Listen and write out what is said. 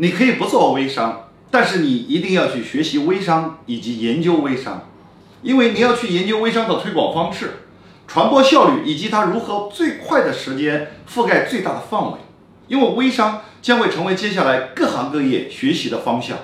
你可以不做微商但是你一定要去学习微商以及研究微商因为你要去研究微商的推广方式传播效率以及它如何最快的时间覆盖最大的范围。因为微商将会成为接下来各行各业学习的方向。